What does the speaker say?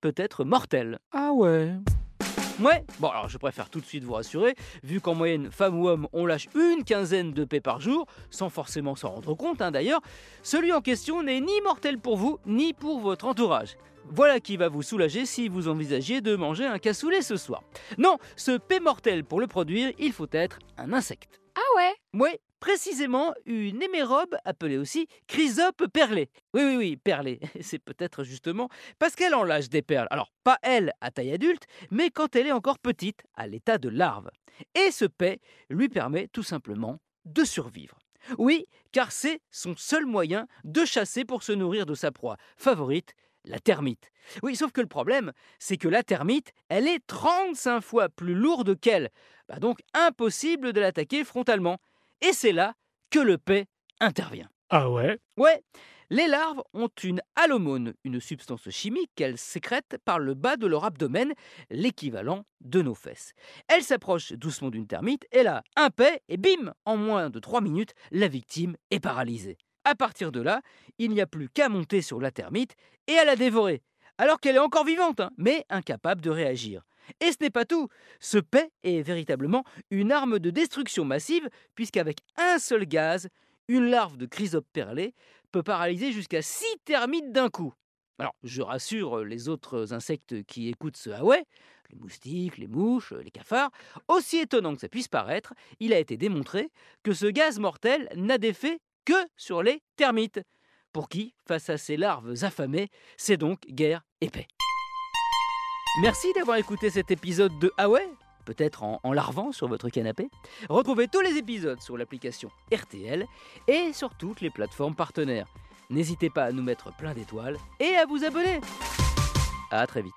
peut être mortel. Ah ouais Ouais, bon alors je préfère tout de suite vous rassurer, vu qu'en moyenne, femme ou homme, on lâche une quinzaine de paix par jour, sans forcément s'en rendre compte hein, d'ailleurs, celui en question n'est ni mortel pour vous, ni pour votre entourage. Voilà qui va vous soulager si vous envisagiez de manger un cassoulet ce soir. Non, ce paix mortel, pour le produire, il faut être un insecte. Ah ouais Ouais, précisément une hémérobe appelée aussi chrysope perlée. Oui, oui, oui, perlée. C'est peut-être justement parce qu'elle en lâche des perles. Alors, pas elle à taille adulte, mais quand elle est encore petite, à l'état de larve. Et ce paix lui permet tout simplement de survivre. Oui, car c'est son seul moyen de chasser pour se nourrir de sa proie favorite, la termite. Oui, sauf que le problème, c'est que la termite, elle est 35 fois plus lourde qu'elle. Bah donc impossible de l'attaquer frontalement. Et c'est là que le paix intervient. Ah ouais? Ouais, les larves ont une halomone, une substance chimique qu'elles sécrètent par le bas de leur abdomen, l'équivalent de nos fesses. Elles s'approchent doucement d'une termite, et là, un paix, et bim En moins de 3 minutes, la victime est paralysée. À partir de là, il n'y a plus qu'à monter sur la termite et à la dévorer, alors qu'elle est encore vivante, hein, mais incapable de réagir. Et ce n'est pas tout. Ce paix est véritablement une arme de destruction massive, puisqu'avec un seul gaz, une larve de chrysope perlée peut paralyser jusqu'à 6 termites d'un coup. Alors, je rassure les autres insectes qui écoutent ce Huawei, les moustiques, les mouches, les cafards, aussi étonnant que ça puisse paraître, il a été démontré que ce gaz mortel n'a d'effet que sur les termites. Pour qui, face à ces larves affamées, c'est donc guerre et paix. Merci d'avoir écouté cet épisode de Ah Peut-être en, en larvant sur votre canapé. Retrouvez tous les épisodes sur l'application RTL et sur toutes les plateformes partenaires. N'hésitez pas à nous mettre plein d'étoiles et à vous abonner. À très vite.